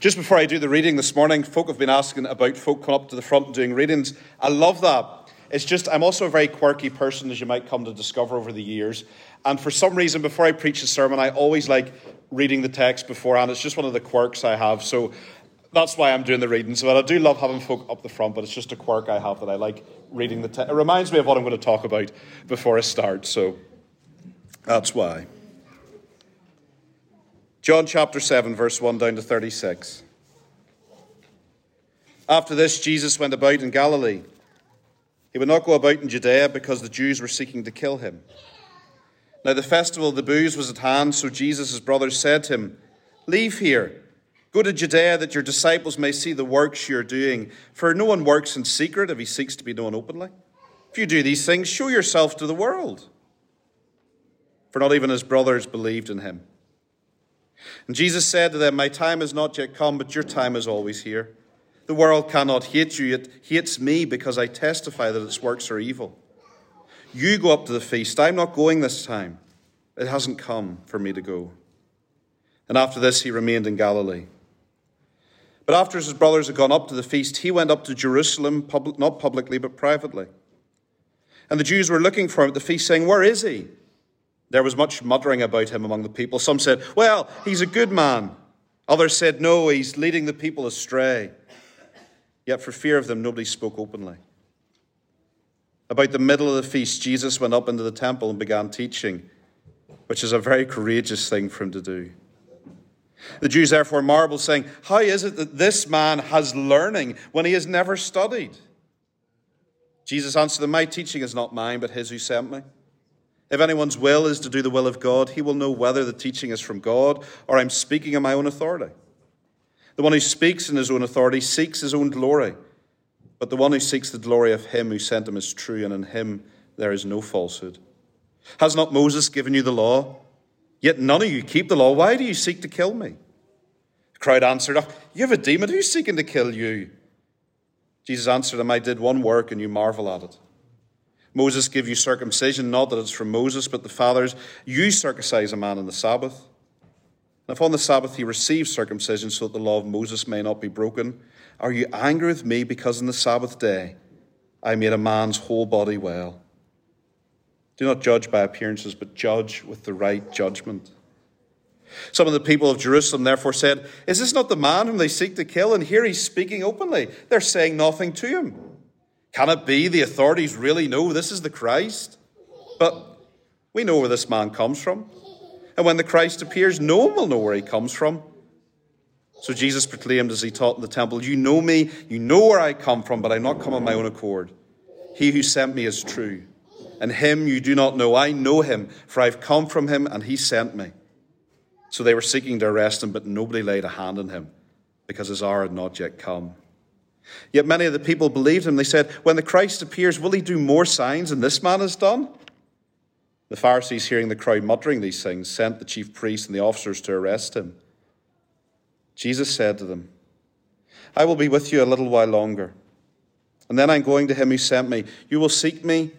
Just before I do the reading this morning, folk have been asking about folk coming up to the front and doing readings. I love that. It's just, I'm also a very quirky person, as you might come to discover over the years. And for some reason, before I preach a sermon, I always like reading the text beforehand. It's just one of the quirks I have. So that's why I'm doing the readings. But I do love having folk up the front, but it's just a quirk I have that I like reading the text. It reminds me of what I'm going to talk about before I start. So that's why. John chapter 7, verse 1 down to 36. After this, Jesus went about in Galilee. He would not go about in Judea because the Jews were seeking to kill him. Now, the festival of the booths was at hand, so Jesus' brothers said to him, Leave here. Go to Judea that your disciples may see the works you are doing. For no one works in secret if he seeks to be known openly. If you do these things, show yourself to the world. For not even his brothers believed in him. And Jesus said to them, My time has not yet come, but your time is always here. The world cannot hate you, it hates me because I testify that its works are evil. You go up to the feast. I'm not going this time. It hasn't come for me to go. And after this, he remained in Galilee. But after his brothers had gone up to the feast, he went up to Jerusalem, not publicly, but privately. And the Jews were looking for him at the feast, saying, Where is he? There was much muttering about him among the people. Some said, Well, he's a good man. Others said, No, he's leading the people astray. Yet for fear of them, nobody spoke openly. About the middle of the feast, Jesus went up into the temple and began teaching, which is a very courageous thing for him to do. The Jews therefore marveled, saying, How is it that this man has learning when he has never studied? Jesus answered them, My teaching is not mine, but his who sent me. If anyone's will is to do the will of God, he will know whether the teaching is from God or I'm speaking on my own authority. The one who speaks in his own authority seeks his own glory, but the one who seeks the glory of him who sent him is true, and in him there is no falsehood. Has not Moses given you the law? Yet none of you keep the law. Why do you seek to kill me? The crowd answered, oh, You have a demon. Who's seeking to kill you? Jesus answered them, I did one work, and you marvel at it. Moses gave you circumcision, not that it's from Moses, but the fathers. You circumcise a man on the Sabbath. And if on the Sabbath he receives circumcision so that the law of Moses may not be broken, are you angry with me because on the Sabbath day I made a man's whole body well? Do not judge by appearances, but judge with the right judgment. Some of the people of Jerusalem therefore said, Is this not the man whom they seek to kill? And here he's speaking openly. They're saying nothing to him. Can it be the authorities really know this is the Christ? But we know where this man comes from. And when the Christ appears, no one will know where he comes from. So Jesus proclaimed as he taught in the temple, You know me, you know where I come from, but I'm not come on my own accord. He who sent me is true, and him you do not know. I know him, for I've come from him, and he sent me. So they were seeking to arrest him, but nobody laid a hand on him, because his hour had not yet come. Yet many of the people believed him. They said, When the Christ appears, will he do more signs than this man has done? The Pharisees, hearing the crowd muttering these things, sent the chief priests and the officers to arrest him. Jesus said to them, I will be with you a little while longer, and then I'm going to him who sent me. You will seek me,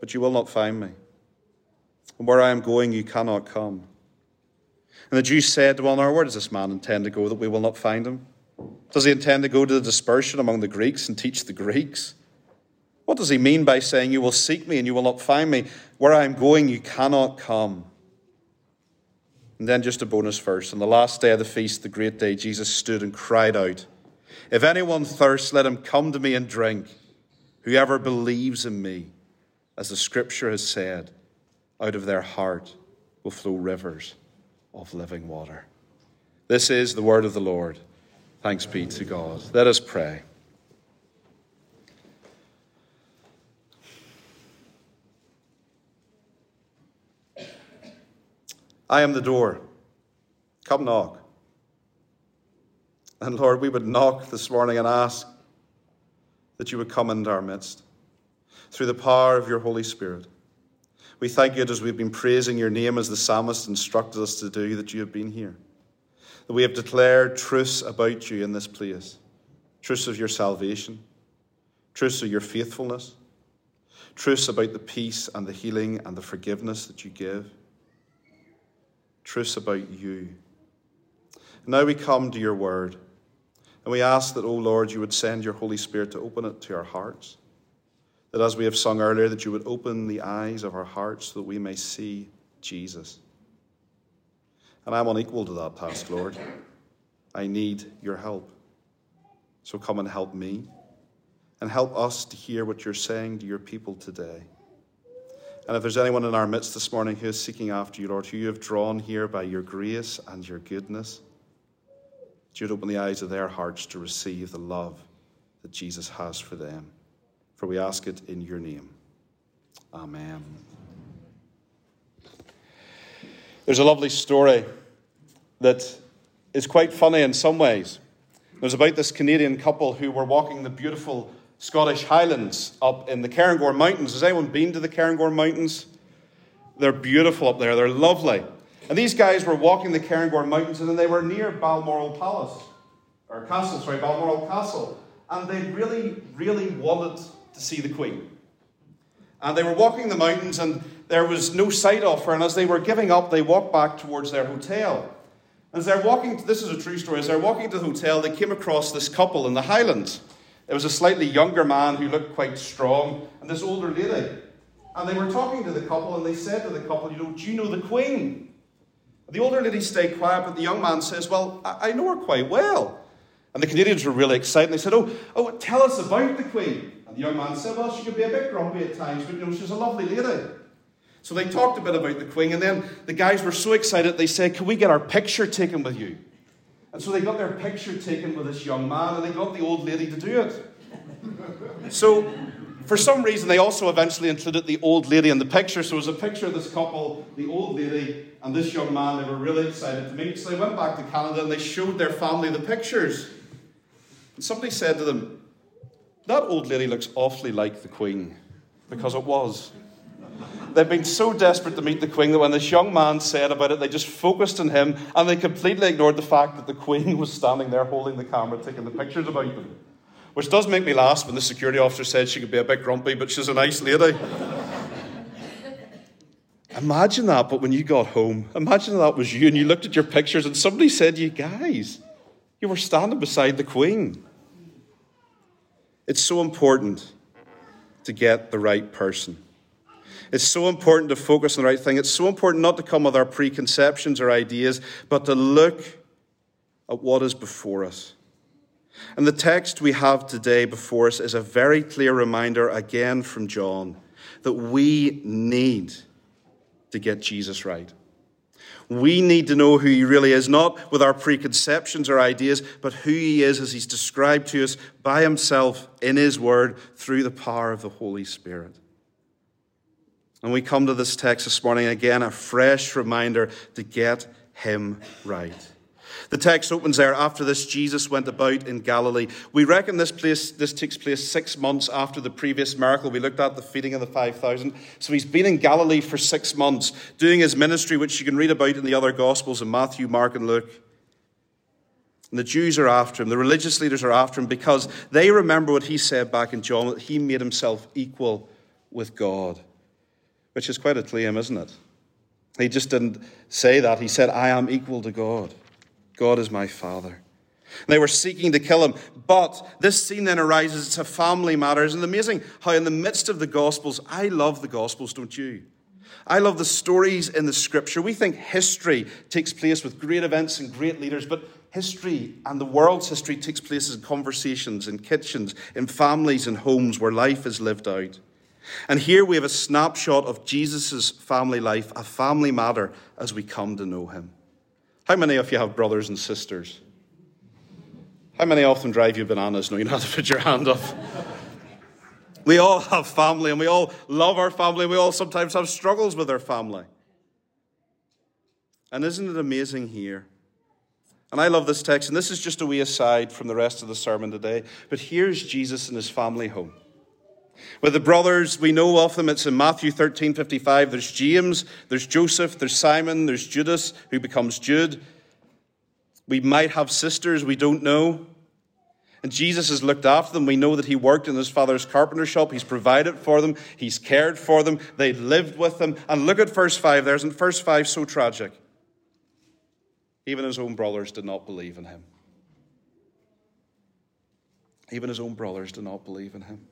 but you will not find me. And where I am going, you cannot come. And the Jews said to one another, Where does this man intend to go that we will not find him? Does he intend to go to the dispersion among the Greeks and teach the Greeks? What does he mean by saying, You will seek me and you will not find me? Where I am going, you cannot come. And then just a bonus verse. On the last day of the feast, the great day, Jesus stood and cried out, If anyone thirsts, let him come to me and drink. Whoever believes in me, as the scripture has said, out of their heart will flow rivers of living water. This is the word of the Lord. Thanks be to God. Let us pray. I am the door. Come knock. And Lord, we would knock this morning and ask that you would come into our midst through the power of your Holy Spirit. We thank you as we've been praising your name as the psalmist instructed us to do, that you have been here that we have declared truths about you in this place truths of your salvation, truths of your faithfulness, truths about the peace and the healing and the forgiveness that you give, truths about you. now we come to your word. And we ask that, O Lord, you would send your Holy Spirit to open it to our hearts. That as we have sung earlier, that you would open the eyes of our hearts so that we may see Jesus. And I'm unequal to that task, Lord. I need your help. So come and help me and help us to hear what you're saying to your people today. And if there's anyone in our midst this morning who is seeking after you, Lord, who you have drawn here by your grace and your goodness, you'd open the eyes of their hearts to receive the love that Jesus has for them. For we ask it in your name. Amen. There's a lovely story that is quite funny in some ways. It was about this Canadian couple who were walking the beautiful Scottish Highlands up in the Cairngorm Mountains. Has anyone been to the Cairngorm Mountains? They're beautiful up there, they're lovely. And these guys were walking the Cairngorm Mountains and then they were near Balmoral Palace, or Castle, sorry, Balmoral Castle. And they really, really wanted to see the Queen. And they were walking the mountains and there was no sight of her. And as they were giving up, they walked back towards their hotel. As they're walking, this is a true story, as they're walking to the hotel, they came across this couple in the Highlands. It was a slightly younger man who looked quite strong, and this older lady. And they were talking to the couple, and they said to the couple, You know, do you know the Queen? The older lady stayed quiet, but the young man says, Well, I know her quite well. And the Canadians were really excited. and They said, Oh, oh tell us about the Queen. And the young man said, Well, she could be a bit grumpy at times, but you know, she's a lovely lady. So they talked a bit about the Queen, and then the guys were so excited, they said, Can we get our picture taken with you? And so they got their picture taken with this young man, and they got the old lady to do it. So, for some reason, they also eventually included the old lady in the picture. So, it was a picture of this couple, the old lady, and this young man. They were really excited to meet. So, they went back to Canada and they showed their family the pictures. And somebody said to them, That old lady looks awfully like the Queen, because it was. They've been so desperate to meet the Queen that when this young man said about it, they just focused on him and they completely ignored the fact that the Queen was standing there holding the camera, taking the pictures about them. Which does make me laugh when the security officer said she could be a bit grumpy, but she's a nice lady. imagine that, but when you got home, imagine that was you and you looked at your pictures and somebody said you, guys, you were standing beside the Queen. It's so important to get the right person. It's so important to focus on the right thing. It's so important not to come with our preconceptions or ideas, but to look at what is before us. And the text we have today before us is a very clear reminder, again from John, that we need to get Jesus right. We need to know who he really is, not with our preconceptions or ideas, but who he is as he's described to us by himself in his word through the power of the Holy Spirit. And we come to this text this morning again, a fresh reminder to get him right. The text opens there after this Jesus went about in Galilee. We reckon this place this takes place six months after the previous miracle we looked at, the feeding of the five thousand. So he's been in Galilee for six months, doing his ministry, which you can read about in the other gospels in Matthew, Mark, and Luke. And the Jews are after him, the religious leaders are after him because they remember what he said back in John that he made himself equal with God which is quite a claim, isn't it? He just didn't say that. He said, I am equal to God. God is my Father. And they were seeking to kill him. But this scene then arises. It's a family matter. Isn't it amazing how, in the midst of the Gospels, I love the Gospels, don't you? I love the stories in the Scripture. We think history takes place with great events and great leaders, but history and the world's history takes place in conversations, in kitchens, in families, in homes where life is lived out. And here we have a snapshot of Jesus' family life, a family matter as we come to know him. How many of you have brothers and sisters? How many often drive you bananas? No, you have to put your hand up. We all have family and we all love our family. We all sometimes have struggles with our family. And isn't it amazing here? And I love this text, and this is just a wee aside from the rest of the sermon today. But here's Jesus in his family home. With the brothers, we know of them. It's in Matthew 13 55. There's James, there's Joseph, there's Simon, there's Judas, who becomes Jude. We might have sisters, we don't know. And Jesus has looked after them. We know that he worked in his father's carpenter shop. He's provided for them. He's cared for them. They lived with them. And look at verse 5 there. Isn't verse 5 so tragic? Even his own brothers did not believe in him. Even his own brothers did not believe in him.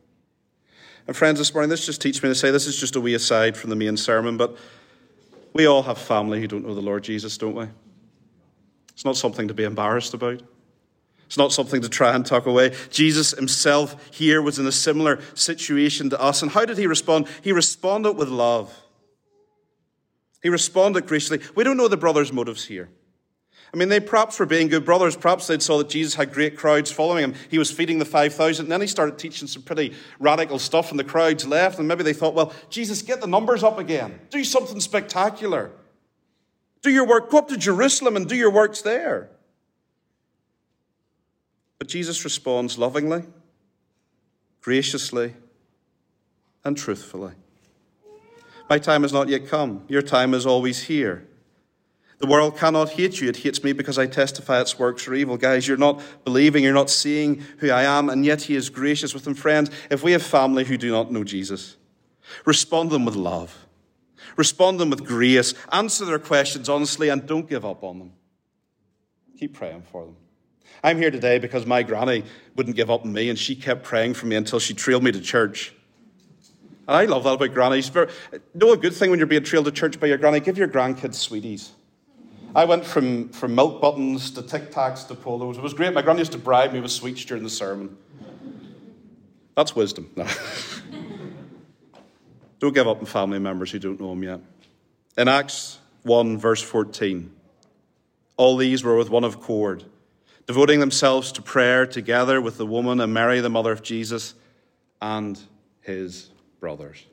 And friends, this morning, this just teaches me to say this is just a wee aside from the main sermon, but we all have family who don't know the Lord Jesus, don't we? It's not something to be embarrassed about. It's not something to try and tuck away. Jesus himself here was in a similar situation to us. And how did he respond? He responded with love. He responded graciously. We don't know the brothers' motives here. I mean, they perhaps were being good brothers. Perhaps they saw that Jesus had great crowds following him. He was feeding the 5,000. And then he started teaching some pretty radical stuff, and the crowds left. And maybe they thought, well, Jesus, get the numbers up again. Do something spectacular. Do your work. Go up to Jerusalem and do your works there. But Jesus responds lovingly, graciously, and truthfully. My time has not yet come. Your time is always here. The world cannot hate you. It hates me because I testify its works are evil. Guys, you're not believing, you're not seeing who I am, and yet He is gracious with them. Friends, if we have family who do not know Jesus, respond them with love. Respond them with grace. Answer their questions honestly, and don't give up on them. Keep praying for them. I'm here today because my granny wouldn't give up on me, and she kept praying for me until she trailed me to church. And I love that about grannies. You know a good thing when you're being trailed to church by your granny? Give your grandkids sweeties. I went from, from milk buttons to Tic Tacs to polos. It was great. My granny used to bribe me with sweets during the sermon. That's wisdom. No. don't give up on family members who don't know him yet. In Acts 1, verse 14, all these were with one accord, devoting themselves to prayer together with the woman and Mary, the mother of Jesus, and his brothers.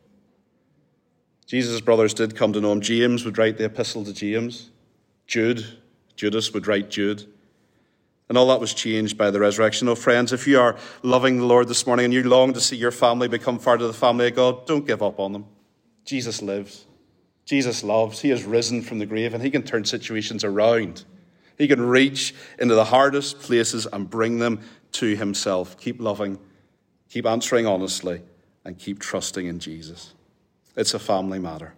Jesus' brothers did come to know him. James would write the epistle to James. Jude, Judas would write Jude. And all that was changed by the resurrection. Oh, friends, if you are loving the Lord this morning and you long to see your family become part of the family of God, don't give up on them. Jesus lives. Jesus loves. He has risen from the grave and he can turn situations around. He can reach into the hardest places and bring them to himself. Keep loving, keep answering honestly, and keep trusting in Jesus. It's a family matter.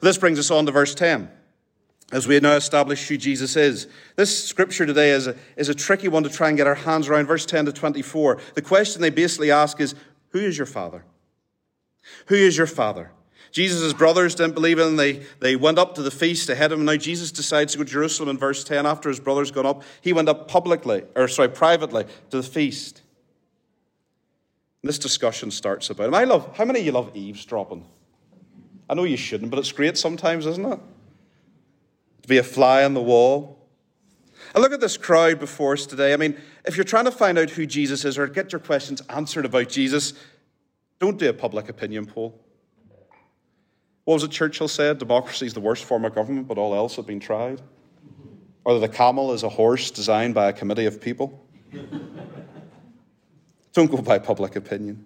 This brings us on to verse 10 as we now establish who Jesus is. This scripture today is a, is a tricky one to try and get our hands around. Verse 10 to 24. The question they basically ask is, Who is your father? Who is your father? Jesus' brothers didn't believe in him. They, they went up to the feast ahead of him. Now Jesus decides to go to Jerusalem in verse 10. After his brothers gone up, he went up publicly, or sorry, privately to the feast. This discussion starts about him. I love, how many of you love eavesdropping? I know you shouldn't, but it's great sometimes, isn't it? Be a fly on the wall. And look at this crowd before us today. I mean, if you're trying to find out who Jesus is or get your questions answered about Jesus, don't do a public opinion poll. What was it Churchill said? Democracy is the worst form of government, but all else have been tried. Or that the camel is a horse designed by a committee of people. don't go by public opinion.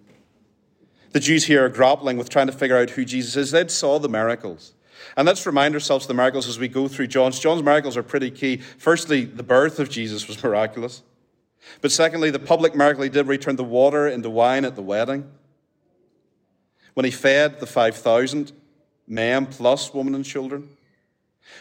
The Jews here are grappling with trying to figure out who Jesus is. They'd saw the miracles. And let's remind ourselves of the miracles as we go through John's. John's miracles are pretty key. Firstly, the birth of Jesus was miraculous. But secondly, the public miracle he did return the water into wine at the wedding. When he fed the 5,000 men plus women and children.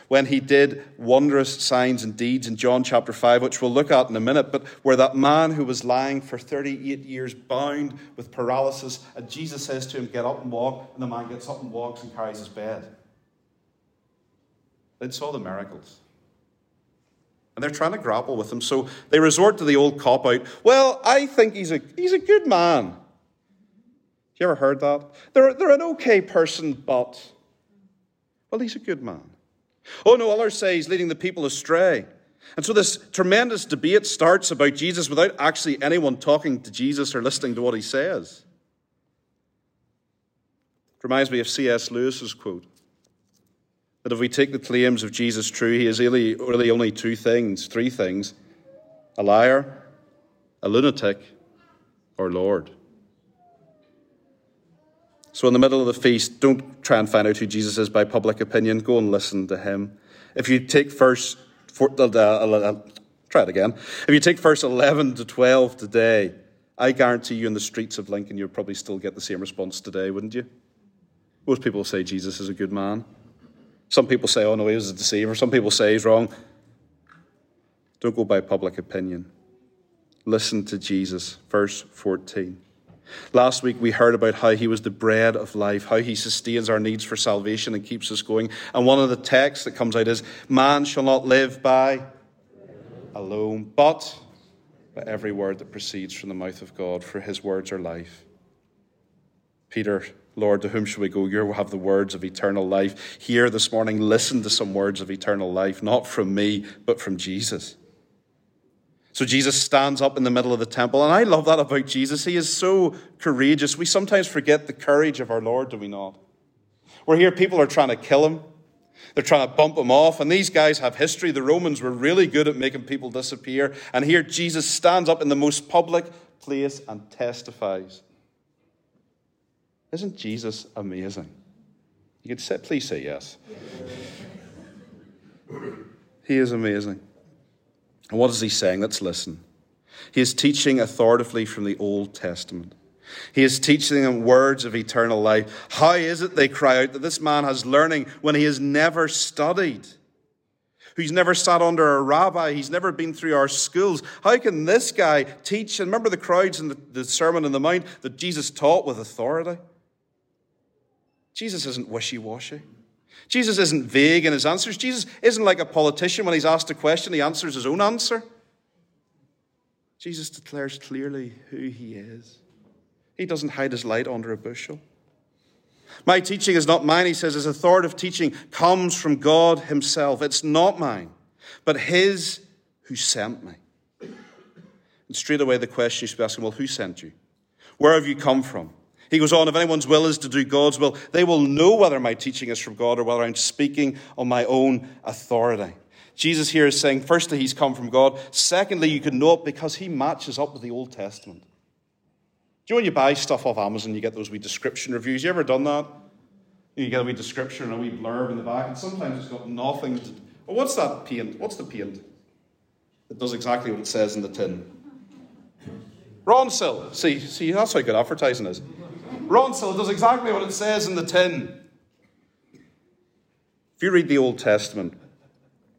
When he did wondrous signs and deeds in John chapter 5, which we'll look at in a minute, but where that man who was lying for 38 years bound with paralysis, and Jesus says to him, Get up and walk, and the man gets up and walks and carries his bed. They saw the miracles. And they're trying to grapple with them. So they resort to the old cop out. Well, I think he's a, he's a good man. Have you ever heard that? They're, they're an okay person, but, well, he's a good man. Oh, no, others say he's leading the people astray. And so this tremendous debate starts about Jesus without actually anyone talking to Jesus or listening to what he says. It reminds me of C.S. Lewis's quote that if we take the claims of Jesus true, he is really, really only two things, three things a liar, a lunatic, or Lord. So, in the middle of the feast, don't try and find out who Jesus is by public opinion. Go and listen to him. If you take first, uh, uh, uh, try it again. If you take verse 11 to 12 today, I guarantee you in the streets of Lincoln, you'll probably still get the same response today, wouldn't you? Most people say Jesus is a good man. Some people say, oh no, he was a deceiver. Some people say he's wrong. Don't go by public opinion. Listen to Jesus. Verse 14. Last week we heard about how he was the bread of life, how he sustains our needs for salvation and keeps us going. And one of the texts that comes out is Man shall not live by alone, but by every word that proceeds from the mouth of God, for his words are life. Peter, Lord, to whom shall we go? You have the words of eternal life. Here this morning, listen to some words of eternal life, not from me, but from Jesus. So Jesus stands up in the middle of the temple. And I love that about Jesus. He is so courageous. We sometimes forget the courage of our Lord, do we not? We're here, people are trying to kill him. They're trying to bump him off. And these guys have history. The Romans were really good at making people disappear. And here Jesus stands up in the most public place and testifies. Isn't Jesus amazing? You could say, please say yes. He is amazing. And what is he saying? Let's listen. He is teaching authoritatively from the Old Testament. He is teaching them words of eternal life. How is it, they cry out, that this man has learning when he has never studied? Who's never sat under a rabbi, he's never been through our schools. How can this guy teach? And remember the crowds in the, the Sermon on the Mount that Jesus taught with authority? Jesus isn't wishy washy. Jesus isn't vague in his answers. Jesus isn't like a politician when he's asked a question, he answers his own answer. Jesus declares clearly who he is. He doesn't hide his light under a bushel. My teaching is not mine, he says. His authoritative teaching comes from God himself. It's not mine, but his who sent me. And straight away the question you should be asking, well, who sent you? Where have you come from? He goes on, if anyone's will is to do God's will, they will know whether my teaching is from God or whether I'm speaking on my own authority. Jesus here is saying, firstly, he's come from God. Secondly, you can know it because he matches up with the Old Testament. Do you know when you buy stuff off Amazon, you get those wee description reviews? You ever done that? You get a wee description and a wee blurb in the back, and sometimes it's got nothing to. Well, oh, what's that paint? What's the paint? It does exactly what it says in the tin. Ronseal. See, see, that's how good advertising is. Ronseal does exactly what it says in the tin. If you read the Old Testament,